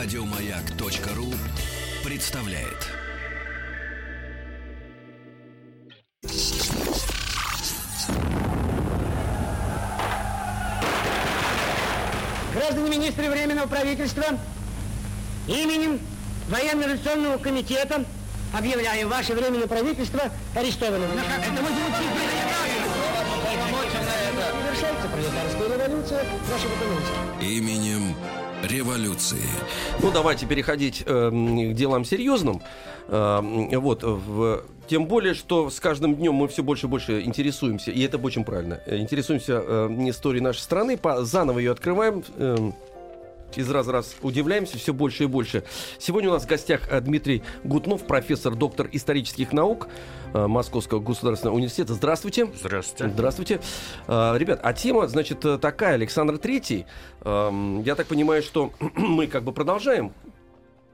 Радиомаяк.ру представляет. Граждане министры Временного правительства, именем Военно-революционного комитета объявляю ваше Временное правительство арестованным. Это мы Завершается пролетарская революция экономики. Именем революции. Ну, давайте переходить э, к делам серьезным. Э, вот, в, тем более, что с каждым днем мы все больше и больше интересуемся, и это очень правильно, э, интересуемся э, историей нашей страны, по, заново ее открываем. Э, из раза в раз удивляемся все больше и больше. Сегодня у нас в гостях э, Дмитрий Гутнов, профессор, доктор исторических наук Московского государственного университета. Здравствуйте. Здравствуйте. Здравствуйте. Э, Ребят, а тема, значит, э, такая, Александр Третий. Эм, Я так понимаю, что мы как бы продолжаем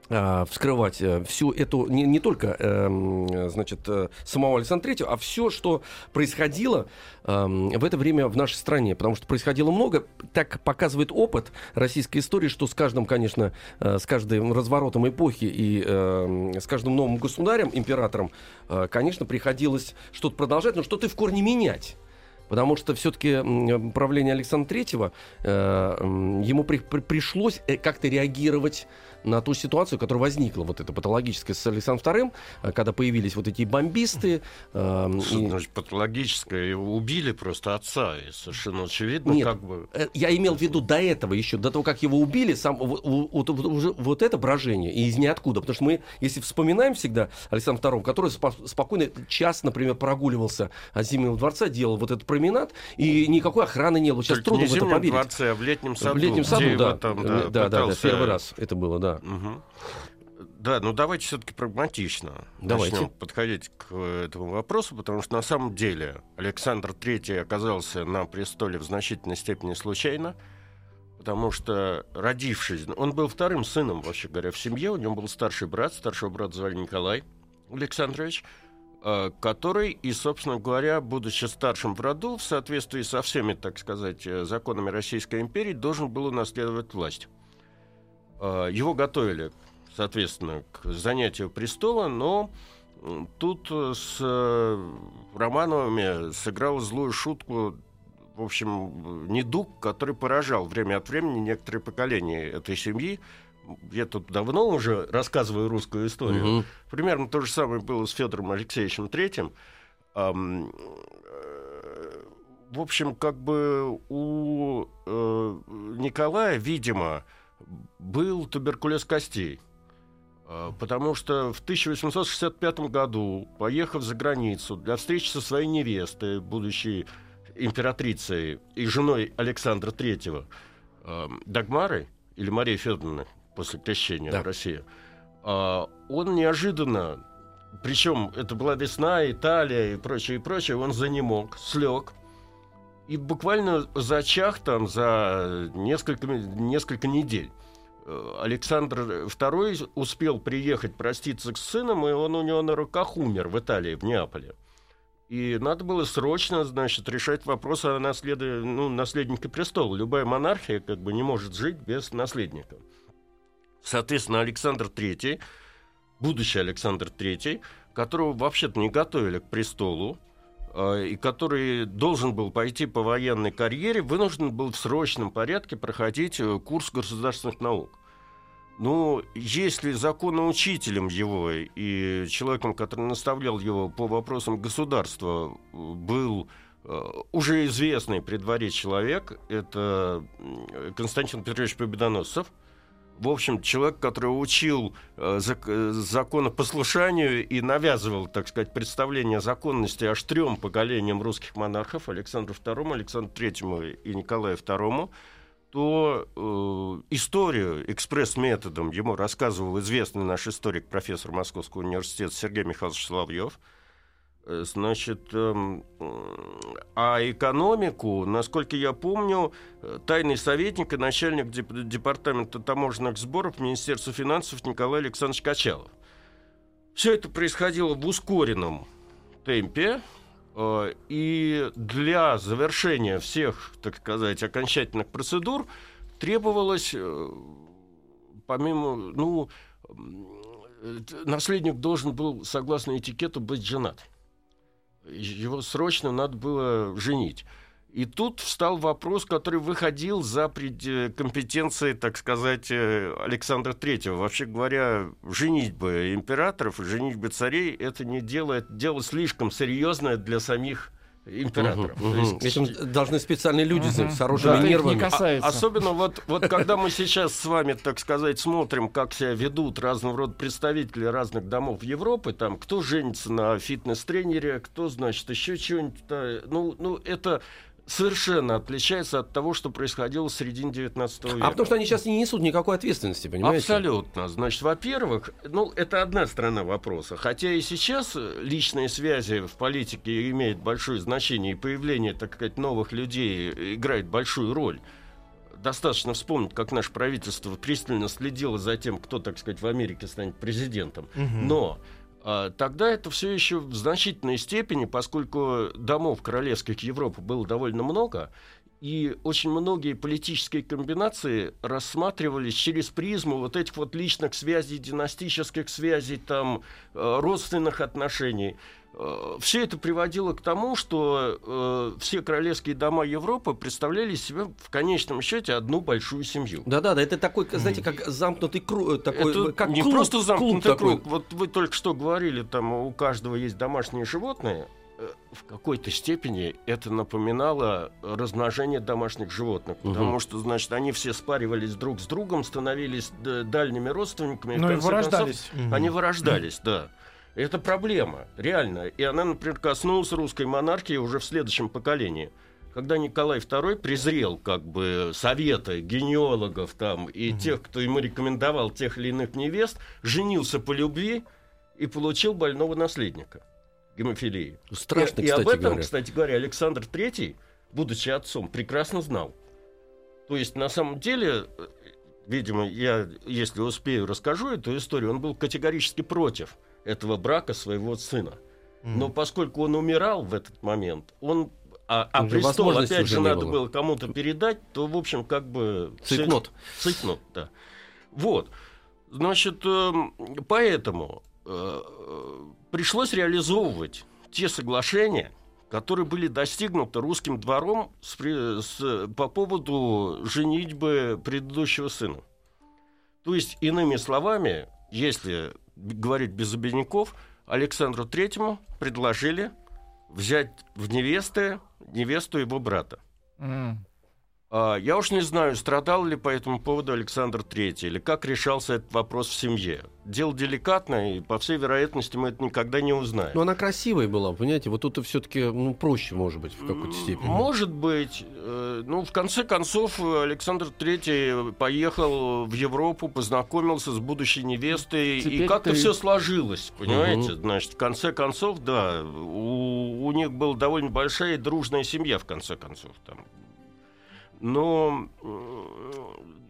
вскрывать э, всю эту не, не только эм, значит э, самого Александра Третьего, а все, что происходило эм, в это время в нашей стране, потому что происходило много. Так показывает опыт российской истории, что с каждым, конечно, э, с каждым разворотом эпохи и эм, с каждым новым государем, императором, э, конечно, приходилось что-то продолжать, но что-то в корне менять. Потому что все-таки правление Александра Третьего, э, ему при- при- пришлось э, как-то реагировать на ту ситуацию, которая возникла, вот эта патологическая с Александром Вторым, э, когда появились вот эти бомбисты. э, Что и- значит патологическое? Его убили просто отца. И совершенно очевидно, Нет, как бы... э, я имел в виду до этого еще, до того, как его убили, сам, вот, уже вот это брожение, и из ниоткуда. Потому что мы, если вспоминаем всегда Александра II, который спо- спокойно час, например, прогуливался от Зимнего дворца, делал вот этот променад, и никакой охраны не было. Сейчас Только трудно в это поверить. дворце, а в летнем саду. в летнем саду, да. там, да, да, да, пытался- первый раз это было, да. Мгм. Да, ну давайте все-таки прагматично Давайте. начнем подходить к э, этому вопросу, потому что на самом деле Александр III оказался на престоле в значительной степени случайно, потому что родившись, он был вторым сыном, вообще говоря, в семье, у него был старший брат, старшего брата звали Николай Александрович, который и, собственно говоря, будучи старшим в роду, в соответствии со всеми, так сказать, э, законами Российской империи, должен был унаследовать власть. Э, Его готовили, соответственно, к занятию престола, но тут э, с э, Романовыми сыграл злую шутку, в общем, недуг, который поражал время от времени некоторые поколения этой семьи. Я тут давно уже рассказываю русскую историю. Мгм. Примерно то же самое было с Федором Алексеевичем Третьим. Ам, э, В общем, как бы у э, Николая, видимо, был туберкулез костей. А, Потому что в 1865 году, поехав за границу для встречи со своей невестой, будущей императрицей и женой Александра III, Дагмарой, или Мария Федоровна, после крещения Да. в России, а, он неожиданно, причем это была весна, Италия и прочее, и прочее, он занемог, слег, и буквально зачах там за несколько, несколько недель. Э, Александр II успел приехать проститься с сыном, и он у него на руках умер в Италии, в Неаполе. И надо было срочно, значит, решать вопрос о наследы... ну, наследнике престола. Любая монархия как бы не может жить без наследника. Соответственно, Александр III, будущий Александр III, которого вообще-то не готовили к престолу, э, и который должен был пойти по военной карьере, вынужден был в срочном порядке проходить э, курс государственных наук. Ну, если законоучителем его и человеком, который наставлял его по вопросам государства, э, был уже известный при дворе человек, это Константин Петрович Победоносцев, в общем, человек, который учил э, зак- э, законопослушанию и навязывал, так сказать, представление о законности аж трем поколениям русских монархов, Александру II, Александру III и Николаю II, то э, историю экспресс-методом ему рассказывал известный наш историк, профессор Московского университета Сергей Михайлович Соловьев. Э, Значит, эм, а экономику, насколько я помню, э, тайный советник и начальник деп- департамента таможенных сборов Министерства финансов Николай Александрович Качалов. Все это происходило в ускоренном темпе, э, и для завершения всех, так сказать, окончательных процедур требовалось э, помимо, ну, наследник должен был, согласно этикету, быть женат. Его срочно надо было женить. И тут встал вопрос, который выходил за компетенции, так сказать, э, Александра Третьего. Вообще говоря, женитьба императоров, женитьба царей – это не дело, это дело слишком серьезное для самих императоров. Угу, угу. есть... Этим должны специальные люди угу. с хорошими да, нервами. Не касается. А, особенно вот, вот когда мы сейчас с вами, так сказать, смотрим, как себя ведут разного рода представители разных домов Европы, там, кто женится на фитнес-тренере, кто, значит, еще чего-нибудь. Ну, ну, это совершенно отличается от того, что происходило в середине 19 века. А потому что они сейчас не несут никакой ответственности, понимаете? Абсолютно. Значит, во-первых, ну, это одна сторона вопроса. Хотя и сейчас личные связи в политике имеют большое значение, и появление, так сказать, новых людей играет большую роль. Достаточно вспомнить, как наше правительство пристально следило за тем, кто, так сказать, в Америке станет президентом. Угу. Но а, тогда это все еще в значительной степени, поскольку домов королевских Европы было довольно много, и очень многие политические комбинации рассматривались через призму вот этих вот личных связей, династических связей, там, э, родственных отношений. Э, все это приводило к тому, что э, все королевские дома Европы представляли себе в конечном счете одну большую семью. Да-да-да, это такой, знаете, как замкнутый круг, э, такой, это как не клуб, просто замкнутый круг. Такой. Вот вы только что говорили, там у каждого есть домашние животные. Э, в какой-то степени это напоминало размножение домашних животных, угу. потому что, значит, они все спаривались друг с другом, становились дальними родственниками. Ну и вырождались. Концов, угу. Они вырождались, да. Это проблема, реально. И она, например, коснулась русской монархии уже в следующем поколении. Когда Николай II презрел как бы советы генеалогов там и угу. тех, кто ему рекомендовал тех или иных невест, женился по любви и получил больного наследника гемофилии. Страшно, и, кстати и об этом, говоря. кстати говоря, Александр III, будучи отцом, прекрасно знал. То есть, на самом деле, видимо, я, если успею, расскажу эту историю, он был категорически против этого брака своего сына. Mm. Но поскольку он умирал в этот момент, он а, а престол, опять же, надо было. было кому-то передать, то, в общем, как бы... Цикнот. Цикнот, да. Вот. Значит, э, поэтому э, пришлось реализовывать те соглашения, которые были достигнуты русским двором с, с, по поводу женитьбы предыдущего сына. То есть, иными словами, если говорить без обиняков, Александру Третьему предложили взять в невесты невесту его брата. Mm. А, я уж не знаю, страдал ли по этому поводу Александр III, или как решался этот вопрос в семье. Дело деликатное, и, по всей вероятности, мы это никогда не узнаем. Но она красивая была, понимаете? Вот тут все-таки ну, проще, может быть, в какой-то степени. Может быть. Э, ну, в конце концов, Александр III поехал в Европу, познакомился с будущей невестой, Теперь и как-то ты... все сложилось, понимаете? Угу. Значит, в конце концов, да, у, у них была довольно большая и дружная семья, в конце концов. Там но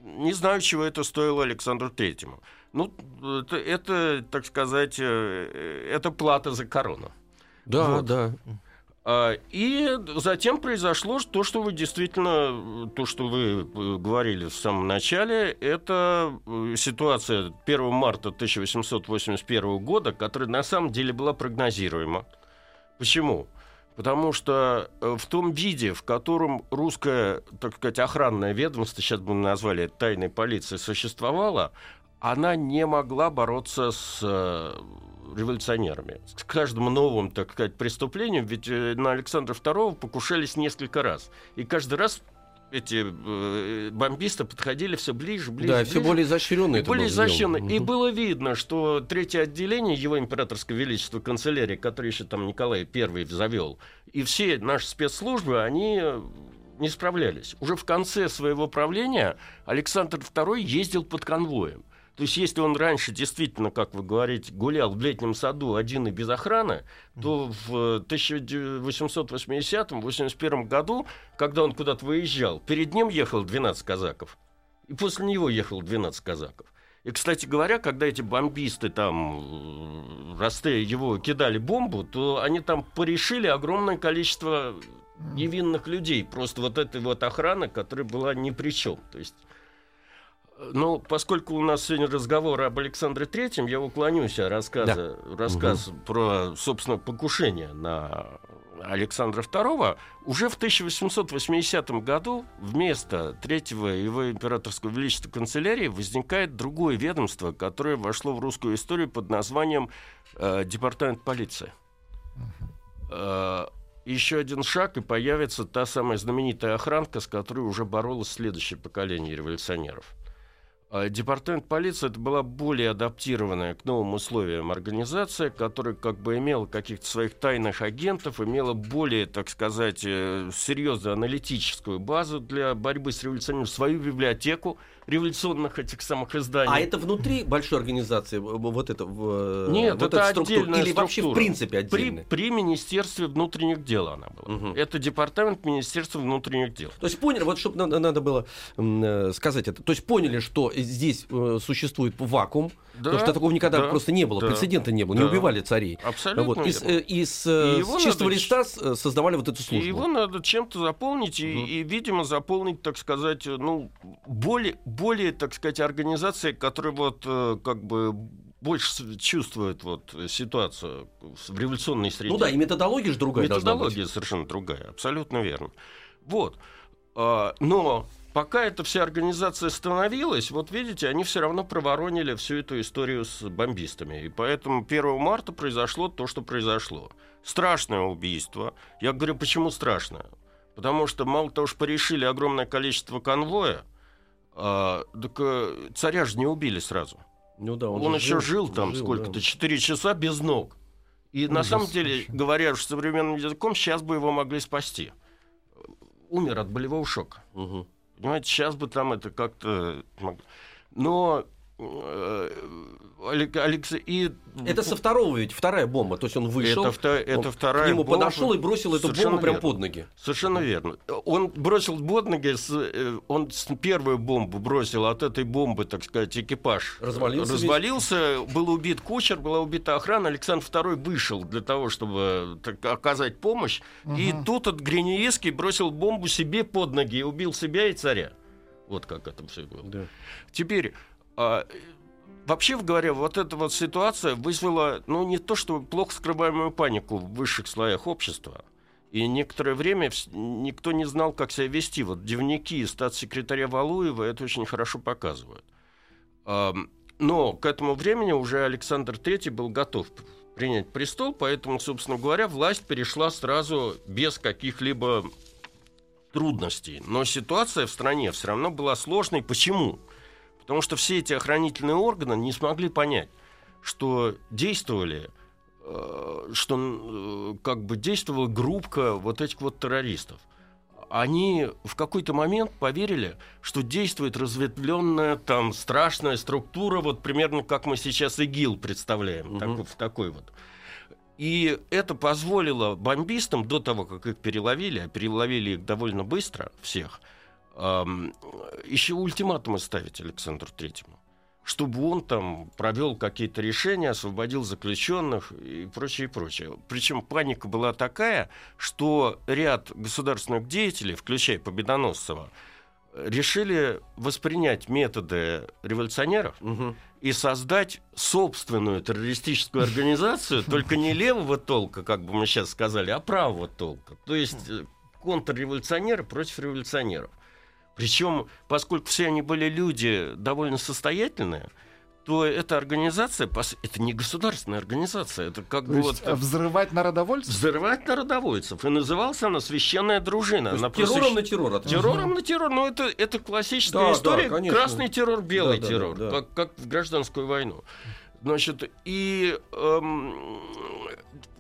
не знаю, чего это стоило Александру Третьему. Ну, это, это, так сказать, э, это плата за корону. Да, вот. да. А, и затем произошло то, что вы действительно, то, что вы э, говорили в самом начале, это э, ситуация 1 марта 1881 года, которая на самом деле была прогнозируема. Почему? Потому что э, в том виде, в котором русское, так сказать, охранное ведомство, сейчас бы мы назвали тайной полицией, существовало, она не могла бороться с э, революционерами. С каждым новым, так сказать, преступлением, ведь э, на Александра II покушались несколько раз. И каждый раз эти э, бомбисты подходили все ближе, ближе. Да, ближе, все более изощренные. Более изощренные. И было видно, что третье отделение его императорского величества канцелярии, который еще там Николай I завел, и все наши спецслужбы, они не справлялись. Уже в конце своего правления Александр II ездил под конвоем. То есть, если он раньше действительно, как вы говорите, гулял в летнем саду один и без охраны, то в 1880-81 году, когда он куда-то выезжал, перед ним ехал 12 казаков, и после него ехал 12 казаков. И, кстати говоря, когда эти бомбисты там, расты его кидали бомбу, то они там порешили огромное количество невинных людей. Просто вот этой вот охраны, которая была ни при чем. То есть Ну, поскольку у нас сегодня разговор об Александре Третьем, я уклонюсь от рассказа, рассказ про, собственно, покушение на Александра II. Уже в 1880 году вместо Третьего его императорского величества канцелярии возникает другое ведомство, которое вошло в русскую историю под названием э, Департамент полиции. Э, еще один шаг, и появится та самая знаменитая охранка, с которой уже боролось следующее поколение революционеров. А департамент полиции это была более адаптированная к новым условиям организация, которая как бы имела каких-то своих тайных агентов, имела более, так сказать, э, серьезную аналитическую базу для борьбы с революционерами, свою библиотеку, революционных этих самых изданий. А это внутри большой организации, вот это в, Нет, вот это структура, отдельная или вообще в структура. принципе При, отдельная? при Министерстве внутренних дел она была. Мгм. Это департамент Министерства внутренних дел. То есть поняли, вот чтобы надо, надо было э, сказать это, то есть поняли, что здесь э, существует вакуум, потому что такого никогда да, просто не было, да, прецедента не было, не да. убивали царей. Абсолютно Вот, и верно. э, и с, э, И его с чистого надо листа э, создавали вот эту И службу. его надо чем-то заполнить, и, Мгм. и, видимо, заполнить, так сказать, э, ну, более, более, так сказать, организация, которая вот э, как бы больше чувствует вот э, ситуацию в революционной среде. Ну да, и методология же другая. Методология совершенно другая, абсолютно верно. Вот. А, Но пока эта вся организация становилась, вот видите, они все равно проворонили всю эту историю с бомбистами. И поэтому 1 марта произошло то, что произошло. Страшное убийство. Я говорю, почему страшное? Потому что мало того, что порешили огромное количество конвоя, а, так э, царя же не убили сразу. Ну да, он, Он, еще жил, там жил, сколько-то, да. 4 часа без ног. И на Ужас самом деле, вообще. говоря уж современным языком, сейчас бы его могли спасти. Умер от болевого шока. Мгм. Понимаете, сейчас бы там это как-то... Но... э, Алек- Алекс- и Это со второго ведь, вторая бомба, то есть он вышел, это, это он вторая к нему бомба. подошел и бросил эту Совершенно бомбу прям верно. под ноги. Совершенно верно. Он бросил под ноги, э, он первую бомбу бросил, от этой бомбы, так сказать, экипаж Развалился весь. развалился был убит кучер, была убита охрана. Александр II вышел для того, чтобы так, оказать помощь. И Мгм. тут от Гриневецкий бросил бомбу себе под ноги и убил себя и царя. Вот как это все было. Да. Теперь, а, вообще говоря, вот эта вот ситуация вызвала, ну, не то что плохо скрываемую панику в высших слоях общества. И некоторое время никто не знал, как себя вести. Вот дневники статс-секретаря Валуева это очень хорошо показывают. Но к этому времени уже Александр III был готов принять престол, поэтому, собственно говоря, власть перешла сразу без каких-либо трудностей. Но ситуация в стране все равно была сложной. Почему? Потому что все эти охранительные органы не смогли понять, что действовали, э, что э, как бы действовала группка вот этих вот террористов. Они в какой-то момент поверили, что действует разветвленная там страшная структура, вот примерно как мы сейчас ИГИЛ представляем, Мгм. так- в такой вот. И это позволило бомбистам, до того, как их переловили, а переловили их довольно быстро, всех, еще ультиматумы ставить Александру Третьему, чтобы он там провел какие-то решения, освободил заключенных и прочее, и прочее. Причем паника была такая, что ряд государственных деятелей, включая Победоносцева, решили воспринять методы революционеров Мгм. и создать собственную террористическую организацию, только не левого толка, как бы мы сейчас сказали, а правого толка. То есть э, контрреволюционеры против революционеров. Причем, поскольку все они были люди довольно состоятельные, то эта организация, это не государственная организация, это как бы вот э, взрывать народовольцев? взрывать народовольцев. И называлась она «Священная дружина». Она террором просвещ- на террор. ответил. Террором на террор, ну это, это классическая Да, да, история. конечно. Красный террор, белый Да, да, террор, да, да. Как, как в гражданскую войну. Значит, и эм,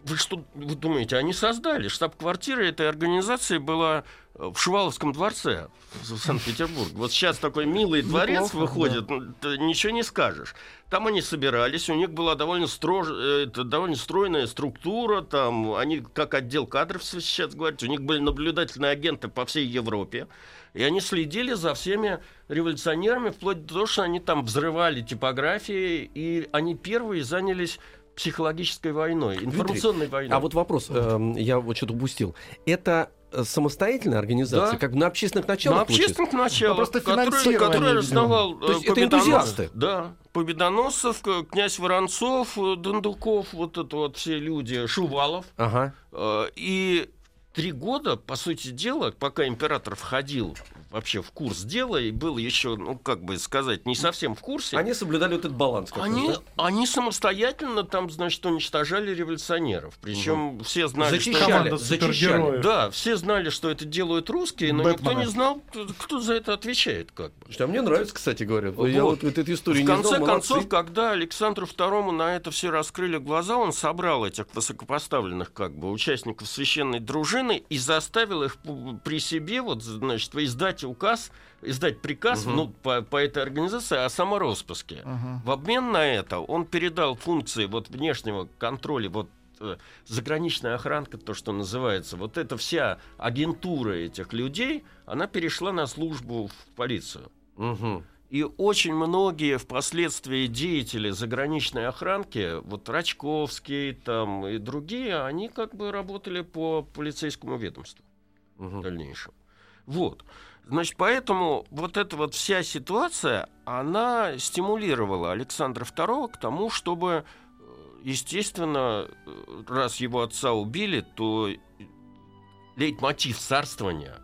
вы что вы думаете, они создали? Штаб-квартира этой организации была э, в Шуваловском дворце в Санкт-Петербурге. Вот сейчас такой милый дворец Неплохо, выходит, ну, ты ничего не скажешь. Там они собирались, у них была довольно, строж... э, это довольно стройная структура, там они как отдел кадров сейчас говорят, у них были наблюдательные агенты по всей Европе, и они следили за всеми революционерами, вплоть до того, что они там взрывали типографии, и они первые занялись психологической войной, информационной войной. А вот вопрос, эм, я вот что-то упустил. Это э, самостоятельная организация, Да. как на общественных началах? На общественных началах, просто который, финансирование, который основал То есть э, это энтузиасты? Да, Победоносов, князь Воронцов, э, Дондуков, вот это вот все люди, Шувалов. Ага. Э, И три года, по сути дела, пока император входил вообще в курс дела и был еще, ну, как бы сказать, не совсем в курсе, Они соблюдали вот этот баланс. они, да? они самостоятельно там, значит, уничтожали революционеров. Причем все знали, что... Зачищали, Команда зачищали. Да, все знали, что это делают русские, но Бэтмена. никто не знал, кто- за это отвечает, как бы. Слушайте, а мне нравится, кстати говоря. Вот. Я вот эту историю В не конце знал, молодцы. концов, когда Александру II на это все раскрыли глаза, он собрал этих высокопоставленных как бы участников священной дружины и заставил их при себе вот значит издать указ, издать приказ Мгм. ну, по, по этой организации о самороспуске. Ага. В обмен на это он передал функции вот внешнего контроля, вот э, заграничная охранка, то, что называется, вот эта вся агентура этих людей, она перешла на службу в полицию. Мгм. И очень многие впоследствии деятели заграничной охранки, вот Рачковский там и другие, они как бы работали по полицейскому ведомству в Мгм. дальнейшем. Вот. Значит, поэтому вот эта вот вся ситуация, она стимулировала Александра II к тому, чтобы, э, естественно, раз его отца убили, то лейтмотив царствования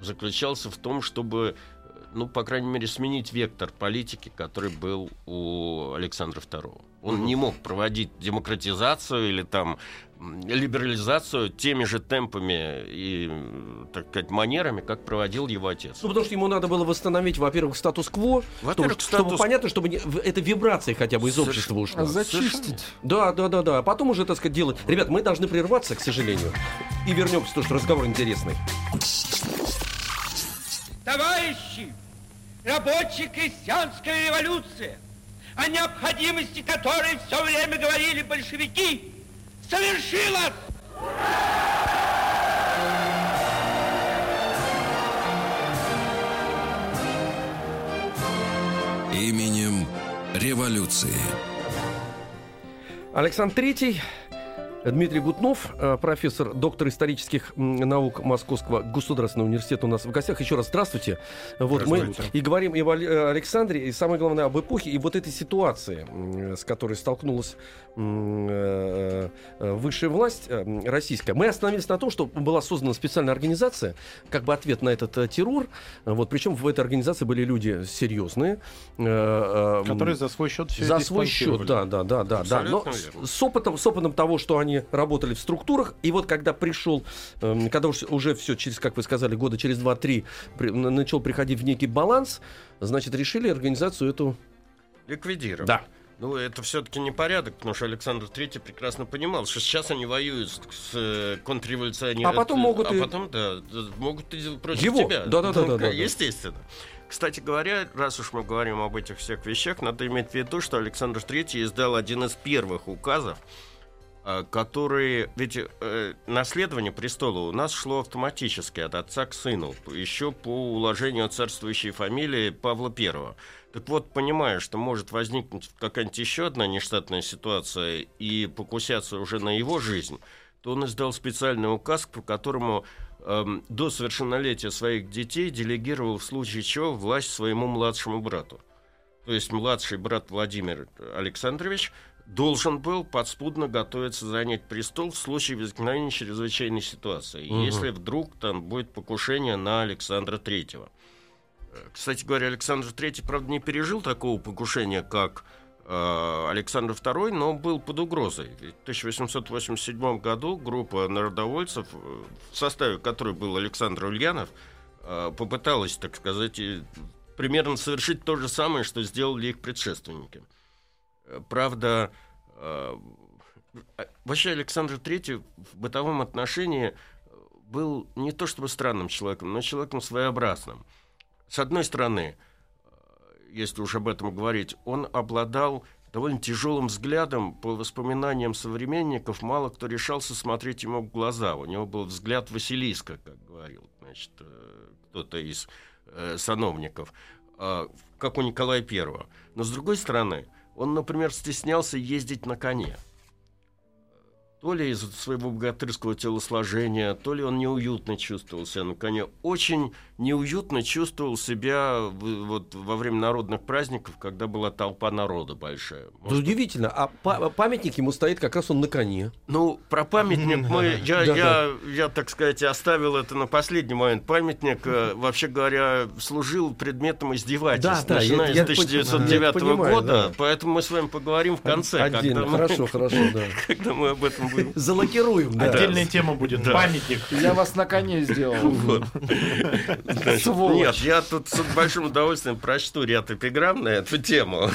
заключался в том, чтобы, э, ну, по крайней мере, сменить вектор политики, который был у Александра II. Он не мог проводить демократизацию или там либерализацию теми же темпами и, так сказать, манерами, как проводил его отец. Ну, потому что ему надо было восстановить, во-первых, статус-кво, Во-первых, чтобы, чтобы статус- понятно, чтобы не- эта вибрация хотя бы из Соверш- общества ушла. А зачистить. Да, да, да, да. А потом уже, так сказать, делать. Ребят, мы должны прерваться, к сожалению. И вернемся, потому что разговор интересный. Товарищи, рабочая крестьянская революция, о необходимости которой все время говорили большевики, совершилась! Именем революции. Александр Третий, Дмитрий Гутнов, э, профессор, доктор исторических наук Московского государственного университета у нас в гостях. Еще раз здравствуйте. Вот мы Здравствуйте. и говорим и об э, Александре, и самое главное об эпохе, и вот этой ситуации, с которой столкнулась э, высшая власть российская. Мы остановились на том, что была создана специальная организация, как бы ответ на этот террор. Вот, причем в этой организации были люди серьезные. Которые за свой счет все за свой счет, да, да, да, да, да. Но с, с опытом, с опытом того, что они работали в структурах, и вот когда пришел, эм, когда уж, уже все через, как вы сказали, года через 2-3 при- на- начал приходить в некий баланс, значит, решили организацию эту. Ликвидировать. Да. Ну, это все-таки непорядок, потому что Александр III прекрасно понимал, что сейчас они воюют с, с, э, контрреволюционерами. А потом могут а и- потом, да, могут и против Его. тебя. Да-да-да-да-да-да. Ну, Естественно. Кстати говоря, раз уж мы говорим об этих всех вещах, надо иметь в виду, что Александр III издал один из первых указов, которые... Ведь э, наследование престола у нас шло автоматически от отца к сыну, еще по уложению царствующей фамилии Павла I. Так вот, понимая, что может возникнуть какая-нибудь еще одна нештатная ситуация и покусяться уже на его жизнь, то он издал специальный указ, по которому эм, до совершеннолетия своих детей делегировал в случае чего власть своему младшему брату. То есть младший брат Владимир Александрович должен был подспудно готовиться занять престол в случае возникновения чрезвычайной ситуации, Мгм. если вдруг там будет покушение на Александра Третьего. Э, Кстати говоря, Александр III, правда, не пережил такого покушения, как э, Александр II, но был под угрозой. В 1887 году группа народовольцев, э, в составе которой был Александр Ульянов, э, попыталась, так сказать, примерно совершить то же самое, что сделали их предшественники. Правда, э, вообще Александр III в бытовом отношении был не то чтобы странным человеком, но человеком своеобразным. С одной стороны, э, если уж об этом говорить, он обладал довольно тяжелым взглядом по воспоминаниям современников. Мало кто решался смотреть ему в глаза. У него был взгляд Василиска, как говорил значит, э, кто-то из сановников, как у Николая I. Но с другой стороны, он, например, стеснялся ездить на коне. То ли из-за своего богатырского телосложения, то ли он неуютно чувствовал себя на коне. Очень неуютно чувствовал себя вот во время народных праздников, когда была толпа народа большая. Может, Удивительно. А памятник ему стоит как раз он на коне. Ну, про памятник мы... Я, я, я, так сказать, оставил это на последний момент. Памятник, э, вообще говоря, служил предметом издевательств, да, начиная да, с 1909 понимаю, года. Да. Поэтому мы с вами поговорим в конце. Отдельно. Хорошо, хорошо, да. Когда мы об этом будем... Залокируем, да. Отдельная тема будет. Памятник. Я вас на коне сделал. Нет, я тут с большим удовольствием прочту ряд эпиграмм на эту тему.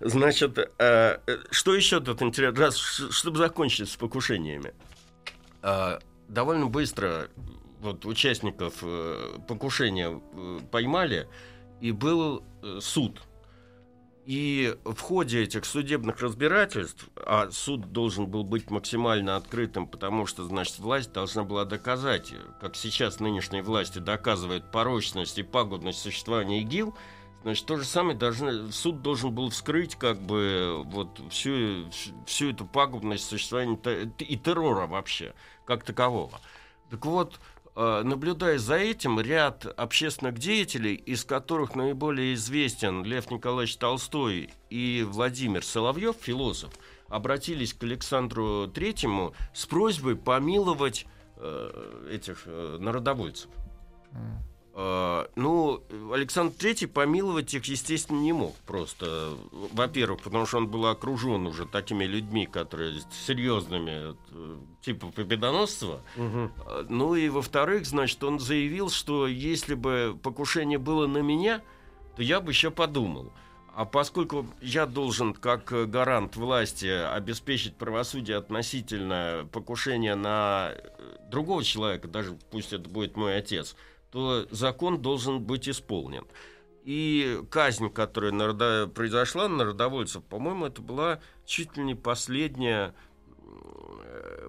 Значит, э, что еще тут интересно, чтобы закончить с покушениями? Э, довольно быстро вот участников э, покушения поймали, и был суд – и в ходе этих судебных разбирательств, а суд должен был быть максимально открытым, потому что, значит, власть должна была доказать, как сейчас нынешние власти доказывают порочность и пагубность существования ИГИЛ, значит, то же самое должны, суд должен был вскрыть как бы вот всю, всю эту пагубность существования и террора вообще, как такового. Так вот, наблюдая за этим, ряд общественных деятелей, из которых наиболее известен Лев Николаевич Толстой и Владимир Соловьев, философ, обратились к Александру Третьему с просьбой помиловать э, этих э, народовольцев. Uh, ну, Александр III помиловать их, естественно, не мог просто. Во-первых, потому что он был окружен уже такими людьми, которые серьезными, э, типа победоносства. Uh-huh. Ну и во-вторых, значит, он заявил, что если бы покушение было на меня, то я бы еще подумал. А поскольку я должен, как гарант власти, обеспечить правосудие относительно покушения на э, другого человека, даже пусть это будет мой отец, то закон должен быть исполнен. И казнь, которая народо... произошла на народовольцев, по-моему, это была чуть ли не последняя... Э,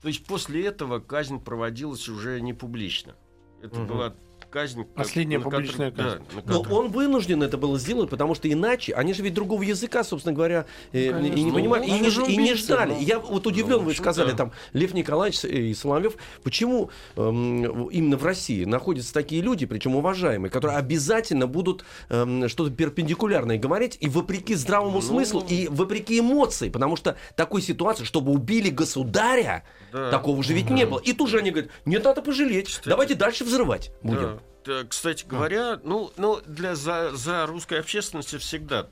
то есть после этого казнь проводилась уже не публично. Это угу. была казнь. Последняя на публичная казнь. Да, Но он вынужден это было сделать, потому что иначе они же ведь другого языка, собственно говоря, э, ну, и не понимали, ну, и, не, и не ждали. Ну, Я вот удивлен, ну, вы сказали, да. там, Лев Николаевич и Соловьев, почему эм, именно в России находятся такие люди, причем уважаемые, которые обязательно будут эм, что-то перпендикулярное говорить, и вопреки здравому ну, смыслу, и вопреки эмоции, потому что такой ситуации, чтобы убили государя, да. такого же ведь да. не было. И тут же они говорят, нет, надо пожалеть, Кстати, давайте дальше взрывать будем. Да. Кстати говоря, а. ну, ну для за, за русской общественности всегда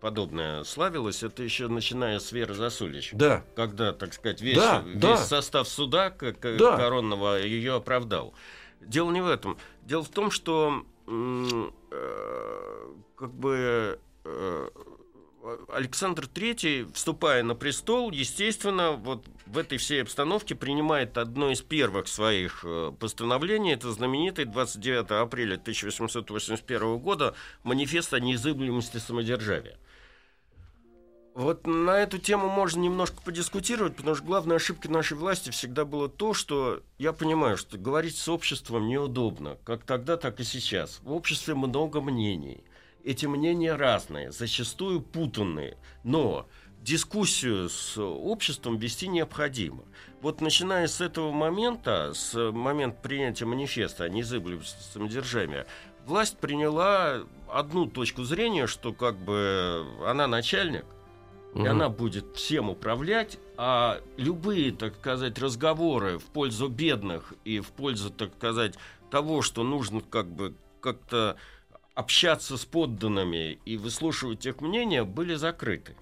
подобное славилось. Это еще начиная с Веры Засулич. Да. Когда, так сказать, весь, да, весь да. состав суда как, да. коронного ее оправдал. Дело не в этом. Дело в том, что э, как бы э, Александр III, вступая на престол, естественно, вот в этой всей обстановке принимает одно из первых своих э, постановлений. Это знаменитый 29 апреля 1881 года манифест о неизыблемости самодержавия. Вот на эту тему можно немножко подискутировать, потому что главной ошибкой нашей власти всегда было то, что я понимаю, что говорить с обществом неудобно, как тогда, так и сейчас. В обществе много мнений – эти мнения разные, зачастую путанные, но дискуссию с обществом вести необходимо. Вот начиная с этого момента, с момента принятия манифеста о незыблемости самодержавия, власть приняла одну точку зрения, что как бы она начальник, угу. и она будет всем управлять, а любые, так сказать, разговоры в пользу бедных и в пользу, так сказать, того, что нужно как бы как-то общаться с подданными и выслушивать их мнения были закрыты.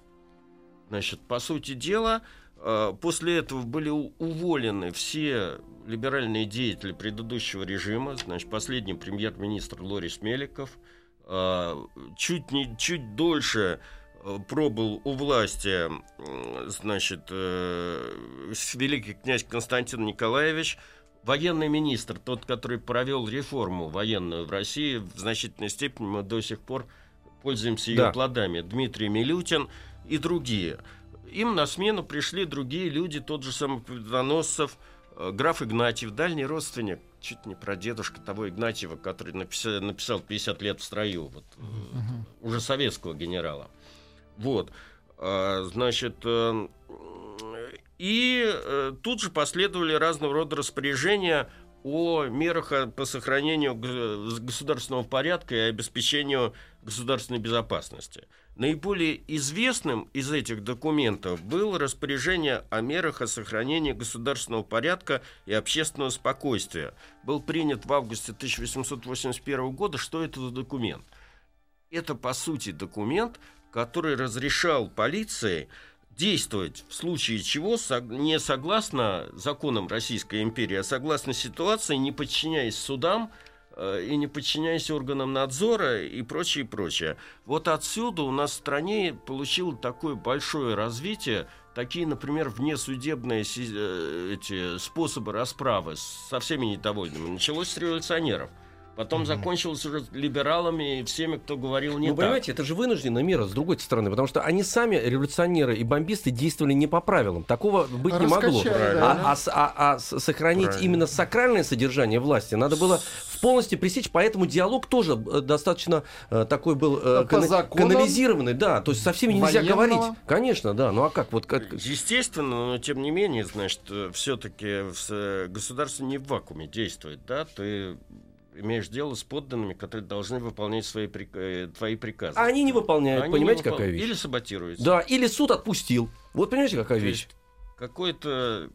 Значит, по сути дела, э, после этого были уволены все либеральные деятели предыдущего режима, значит, последний премьер-министр Лорис Меликов, э, чуть, не, чуть дольше э, пробыл у власти, значит, великий князь Константин Николаевич – военный министр, тот, который провел реформу военную в России, в значительной степени мы до сих пор пользуемся ее да. плодами. Дмитрий Милютин и другие. Им на смену пришли другие люди, тот же самый Победоносцев, э, граф Игнатьев, дальний родственник, чуть не про дедушка того Игнатьева, который написал, написал 50 лет в строю, вот, угу. уже советского генерала. Вот. А, значит, э, И э, тут же последовали разного рода распоряжения о мерах по сохранению государственного порядка и обеспечению государственной безопасности. Наиболее известным из этих документов было распоряжение о мерах о сохранении государственного порядка и общественного спокойствия. Был принят в августе 1881 года. Что это за документ? Это, по сути, документ, который разрешал полиции действовать в случае чего не согласно законам Российской империи, а согласно ситуации, не подчиняясь судам, Э, и не подчиняясь органам надзора и прочее, прочее. Вот отсюда у нас в стране получило такое большое развитие, такие, например, внесудебные э, эти способы расправы со всеми недовольными. Началось с революционеров – Потом mm-hmm. закончилось уже либералами и всеми, кто говорил не ну, так. понимаете, это же вынужденная мера, с другой стороны, потому что они сами, революционеры и бомбисты, действовали не по правилам. Такого быть не могло. Да, а, а, а, а сохранить Правильно. именно сакральное содержание власти надо было полностью пресечь, поэтому диалог тоже э, достаточно э, такой был э, кан- канализированный, да, то есть со всеми нельзя военного. говорить. Конечно, да, ну а как вот как... Естественно, но тем не менее, значит, э, все-таки государство не в вакууме действует, да, ты имеешь дело с подданными, которые должны выполнять свои, э, твои приказы. А они не выполняют, они понимаете, не выпол... какая вещь? Или саботируются. Да, или суд отпустил. Вот понимаете, какая То вещь? какой-то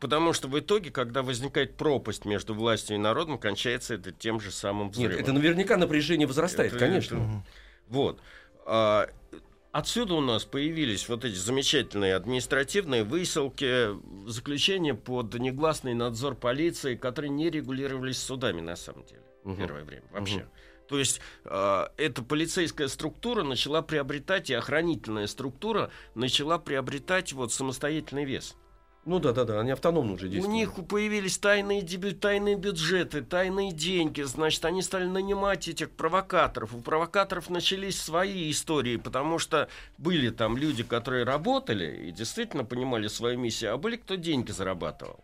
потому что в итоге, когда возникает пропасть между властью и народом, кончается это тем же самым взрывом. Нет, это наверняка напряжение возрастает, это, конечно. Это... Вот. А, Отсюда у нас появились вот эти замечательные административные высылки, заключения под негласный надзор полиции, которые не регулировались судами на самом деле угу. первое время вообще. Угу. То есть э, эта полицейская структура начала приобретать, и охранительная структура начала приобретать вот самостоятельный вес. Ну да, да, да, они автономно уже действуют. У них появились тайные, тайные бюджеты, тайные деньги, значит, они стали нанимать этих провокаторов. У провокаторов начались свои истории, потому что были там люди, которые работали и действительно понимали свою миссию, а были кто деньги зарабатывал.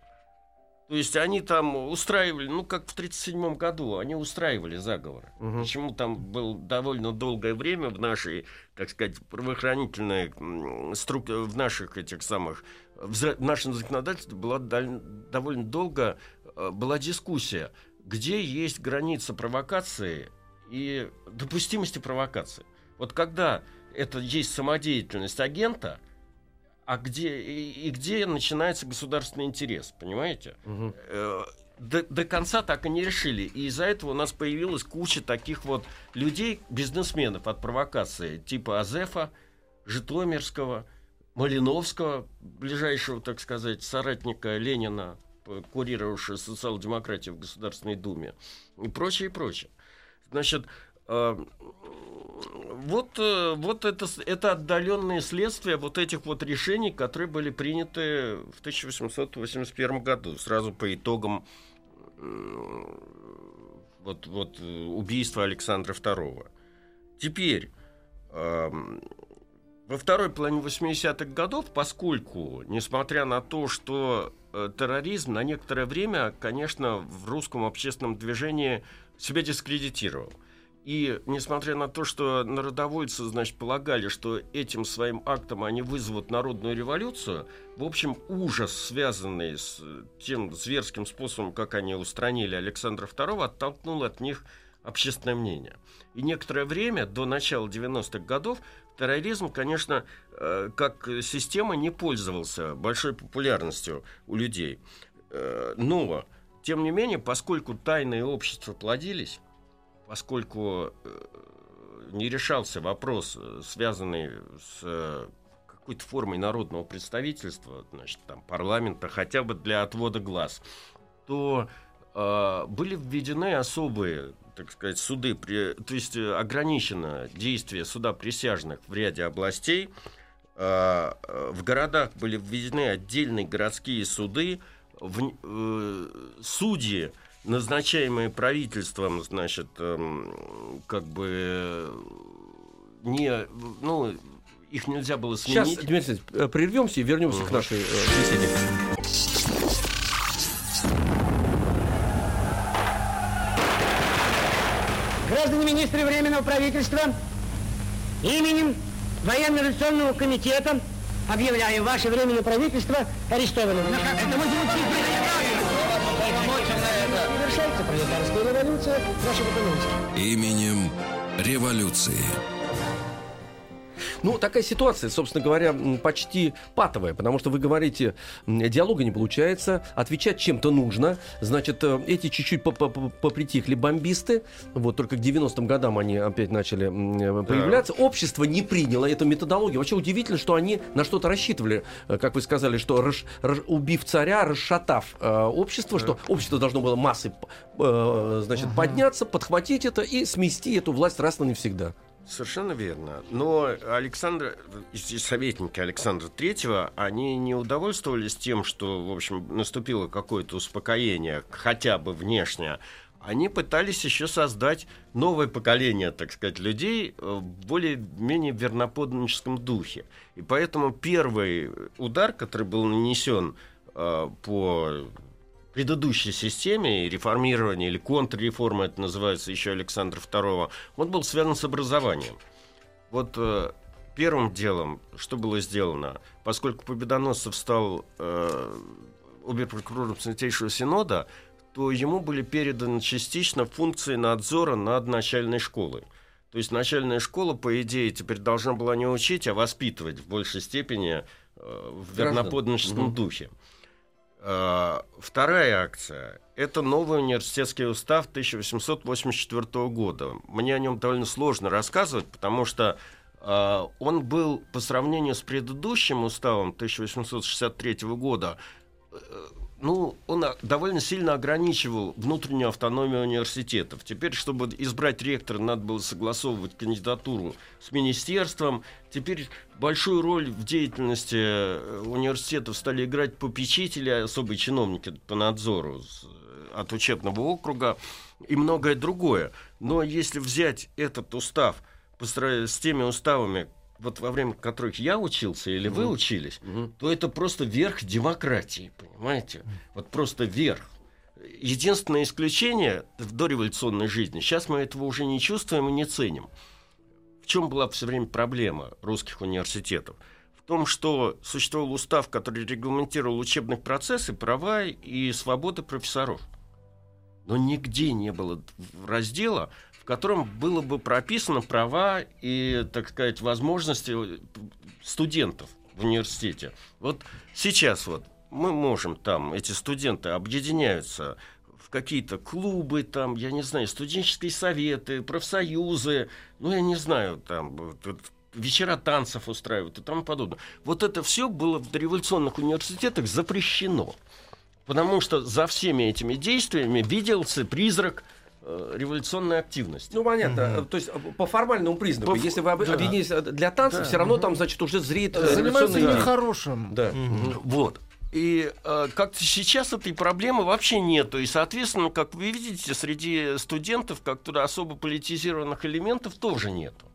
То есть они там устраивали, ну как в 1937 году, они устраивали заговоры. Угу. Почему там было довольно долгое время в нашей, так сказать, правоохранительной структуре, в наших этих самых в нашем законодательстве была довольно долго э, была дискуссия, где есть граница провокации и допустимости провокации. Вот когда это есть самодеятельность агента, а где и, и где начинается государственный интерес, понимаете? Угу. До, до конца так и не решили. И из-за этого у нас появилась куча таких вот людей, бизнесменов от провокации, типа Азефа, Житомирского, Малиновского, ближайшего, так сказать, соратника Ленина, курировавшего социал-демократию в Государственной Думе, и прочее, и прочее. Значит, э, вот, э, вот это, это отдаленные следствия вот этих вот решений, которые были приняты в 1881 году, сразу по итогам вот, вот убийства Александра II. Теперь эм, во второй половине 80-х годов, поскольку, несмотря на то, что э, терроризм на некоторое время, конечно, в русском общественном движении себя дискредитировал. И несмотря на то, что народовольцы, значит, полагали, что этим своим актом они вызовут народную революцию, в общем, ужас, связанный с тем зверским способом, как они устранили Александра II, оттолкнул от них общественное мнение. И некоторое время, до начала 90-х годов, терроризм, конечно, э, как система не пользовался большой популярностью у людей. Э, но, тем не менее, поскольку тайные общества плодились, поскольку э, не решался вопрос, связанный с какой-то формой народного представительства, значит, там, парламента, хотя бы для отвода глаз, то э, были введены особые так сказать, суды, при, то есть э, ограничено действие суда присяжных в ряде областей. А, э, в городах были введены отдельные городские суды, в, э, судьи, назначаемые правительством, значит, эм, как бы не, ну, их нельзя было сменить. Сейчас, Дмитрий прервемся и вернемся угу. к нашей э, беседе. Временного правительства, именем Военно-революционного комитета объявляю ваше временное правительство арестованным. Это мы Совершается пролетарская революция экономики. Именем революции. Ну, такая ситуация, собственно говоря, почти патовая, потому что вы говорите, диалога не получается, отвечать чем-то нужно, значит, э, эти чуть-чуть попритихли бомбисты, вот только к 90-м годам они опять начали э, появляться, да. общество не приняло эту методологию. Вообще удивительно, что они на что-то рассчитывали, э, как вы сказали, что раш, раш, убив царя, расшатав э, общество, да. что общество должно было массы, э, значит, угу. подняться, подхватить это и смести эту власть раз и навсегда. Совершенно верно. Но Александр, советники Александра Третьего, они не удовольствовались тем, что, в общем, наступило какое-то успокоение, хотя бы внешнее. Они пытались еще создать новое поколение, так сказать, людей в более-менее верноподданническом духе. И поэтому первый удар, который был нанесен э, по предыдущей системе реформирования или контрреформа, это называется еще Александра II, он был связан с образованием. Вот э, первым делом, что было сделано, поскольку Победоносцев стал э, оберпрокурором Святейшего Синода, то ему были переданы частично функции надзора над начальной школой. То есть начальная школа, по идее, теперь должна была не учить, а воспитывать в большей степени э, в верноподданническом угу. духе. А, вторая акция – это новый университетский устав 1884 года. Мне о нем довольно сложно рассказывать, потому что э, он был по сравнению с предыдущим уставом 1863 года э, ну, он довольно сильно ограничивал внутреннюю автономию университетов. Теперь, чтобы избрать ректора, надо было согласовывать кандидатуру с министерством. Теперь большую роль в деятельности э, университетов стали играть попечители, особые чиновники по надзору э, от учебного округа и многое другое. Но если взять этот устав с теми уставами, вот во время которых я учился или вы учились, то это просто верх демократии, понимаете? Вот просто верх. Единственное исключение в дореволюционной жизни, сейчас мы этого уже не чувствуем и не ценим. В чем была все время проблема русских университетов? В том, что существовал устав, который регламентировал учебные процессы, права и свободы профессоров. Но нигде не было раздела, в котором было бы прописано права и, так сказать, возможности студентов в университете. Вот сейчас вот мы можем там, эти студенты объединяются в какие-то клубы, там, я не знаю, студенческие советы, профсоюзы, ну, я не знаю, там, вечера танцев устраивают и тому подобное. Вот это все было в революционных университетах запрещено. Потому что за всеми этими действиями виделся призрак революционная активность. Ну, понятно. Угу. То есть по формальному признаку, по если вы об... да. объединились для танцев, да. все равно угу. там, значит, уже зреет э, Занимаются нехорошим. Да. Угу. Вот. И э, как-то сейчас этой проблемы вообще нету. И, соответственно, как вы видите, среди студентов как-то особо политизированных элементов тоже нету.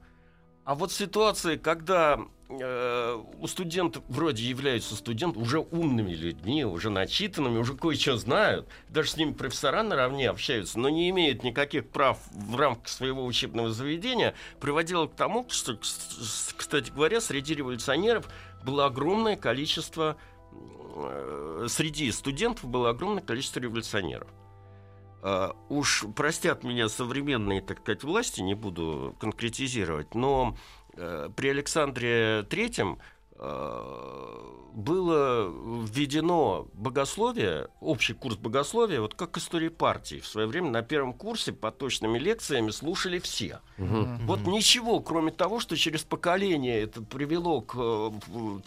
А вот ситуация, когда э, у студентов вроде являются студенты уже умными людьми, уже начитанными, уже кое-что знают, даже с ними профессора наравне общаются, но не имеют никаких прав в рамках своего учебного заведения, приводило к тому, что, кстати говоря, среди революционеров было огромное количество, э, среди студентов было огромное количество революционеров. Uh, уж простят меня современные, так сказать, власти, не буду конкретизировать, но при Александре Третьем uh, было введено богословие, общий курс богословия, вот как история партии. В свое время на первом курсе под точными лекциями слушали все. Угу. Вот ничего, кроме того, что через поколение это привело к,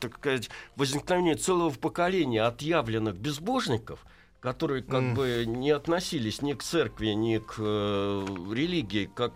так сказать, возникновению целого поколения отъявленных безбожников – которые как mm. бы не относились ни к церкви, ни к э, религии, как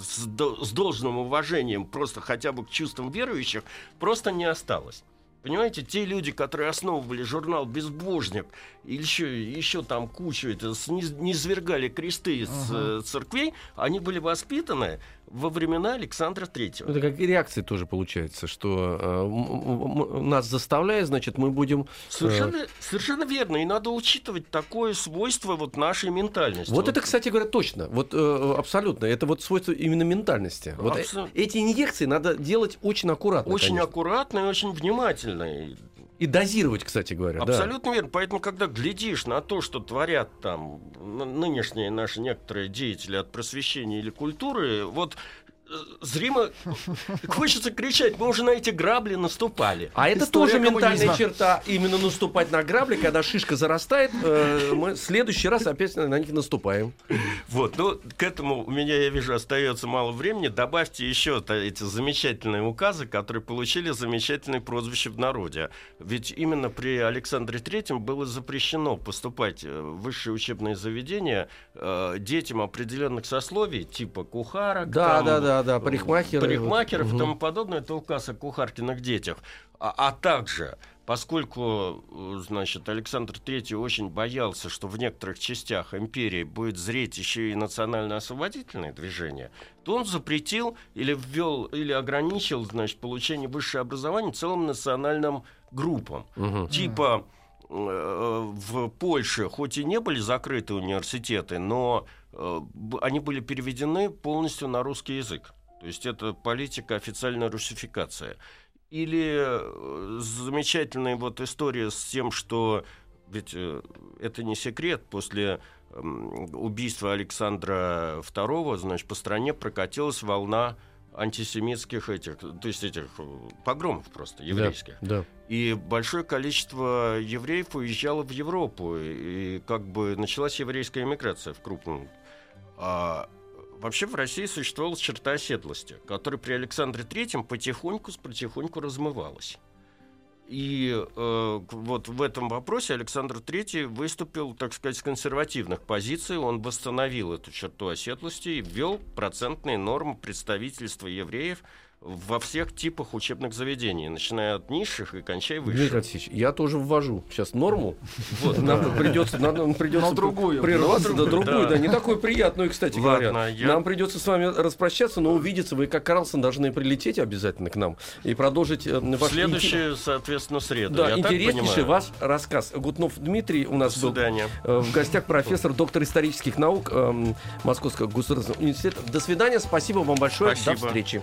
с, с должным уважением, просто хотя бы к чувствам верующих, просто не осталось. Понимаете, те люди, которые основывали журнал «Безбожник», и еще, еще там кучу, это, не низвергали кресты из uh-huh. церквей, они были воспитаны во времена Александра Третьего. Это как и реакция тоже получается, что э, нас заставляет, значит, мы будем... э, Совершенно, совершенно верно. И надо учитывать такое свойство вот нашей ментальности. Вот это, кстати говоря, точно. Вот э, абсолютно. Это вот свойство именно ментальности. Вот Абсолютно. эти инъекции надо делать очень аккуратно. Очень конечно. аккуратно и очень внимательно. И дозировать, кстати говоря. да. Абсолютно верно. Поэтому, когда глядишь на то, что творят там нынешние наши некоторые деятели от просвещения или культуры, вот зримо хочется кричать, мы уже на эти грабли наступали. А это История тоже ментальная коммунизма. черта. Именно наступать на грабли, когда шишка зарастает, э, мы в следующий раз опять на них наступаем. Вот, ну, к этому у меня, я вижу, остается мало времени. Добавьте еще эти замечательные указы, которые получили замечательные прозвища в народе. Ведь именно при Александре Третьем было запрещено поступать э, в высшие учебные заведения э, детям определенных сословий, типа кухарок, Да, там, да, да, да, парикмахеры. парикмахеров Вот. и тому подобное. Это указ о кухаркиных детях. А, а также, поскольку, э, значит, Александр III очень боялся, что в некоторых частях империи будет зреть еще и национально-освободительное движение, то он запретил или ввел, или ограничил, значит, получение высшего образования целым национальным группам. Мгм. Типа э, в Польше хоть и не были закрыты университеты, но э, они были переведены полностью на русский язык. То есть это политика официальная русификация. Или э, замечательная вот история с тем, что ведь э, это не секрет, после м, убийства Александра II, значит, по стране прокатилась волна антисемитских этих, то есть этих э, погромов просто еврейских. Да. И большое количество евреев уезжало в Европу, и, и как бы началась еврейская эмиграция в крупном. А вообще в России существовала черта оседлости, которая при Александре Третьем потихоньку, потихоньку размывалась. И э, вот в этом вопросе Александр III выступил, так сказать, с консервативных позиций. Он восстановил эту черту оседлости и ввел процентные нормы представительства евреев во всех типах учебных заведений, начиная от низших и кончая Дмитрий высших. Алексеевич, я тоже ввожу сейчас норму. Вот, Нам придется, нам придется На другую. прерваться На другую, другую, да. да, не такую приятную, кстати Ладно, говоря. я- Нам придется с вами распрощаться, но увидеться вы, как Карлсон, должны прилететь обязательно к нам и продолжить э, ваш следующую, соответственно, среду. Да, интереснейший ваш рассказ. Гутнов Дмитрий у нас был свидания. э, в гостях профессор, доктор исторических наук эм, Московского государственного университета. До свидания, спасибо вам большое, Спасибо. до встречи.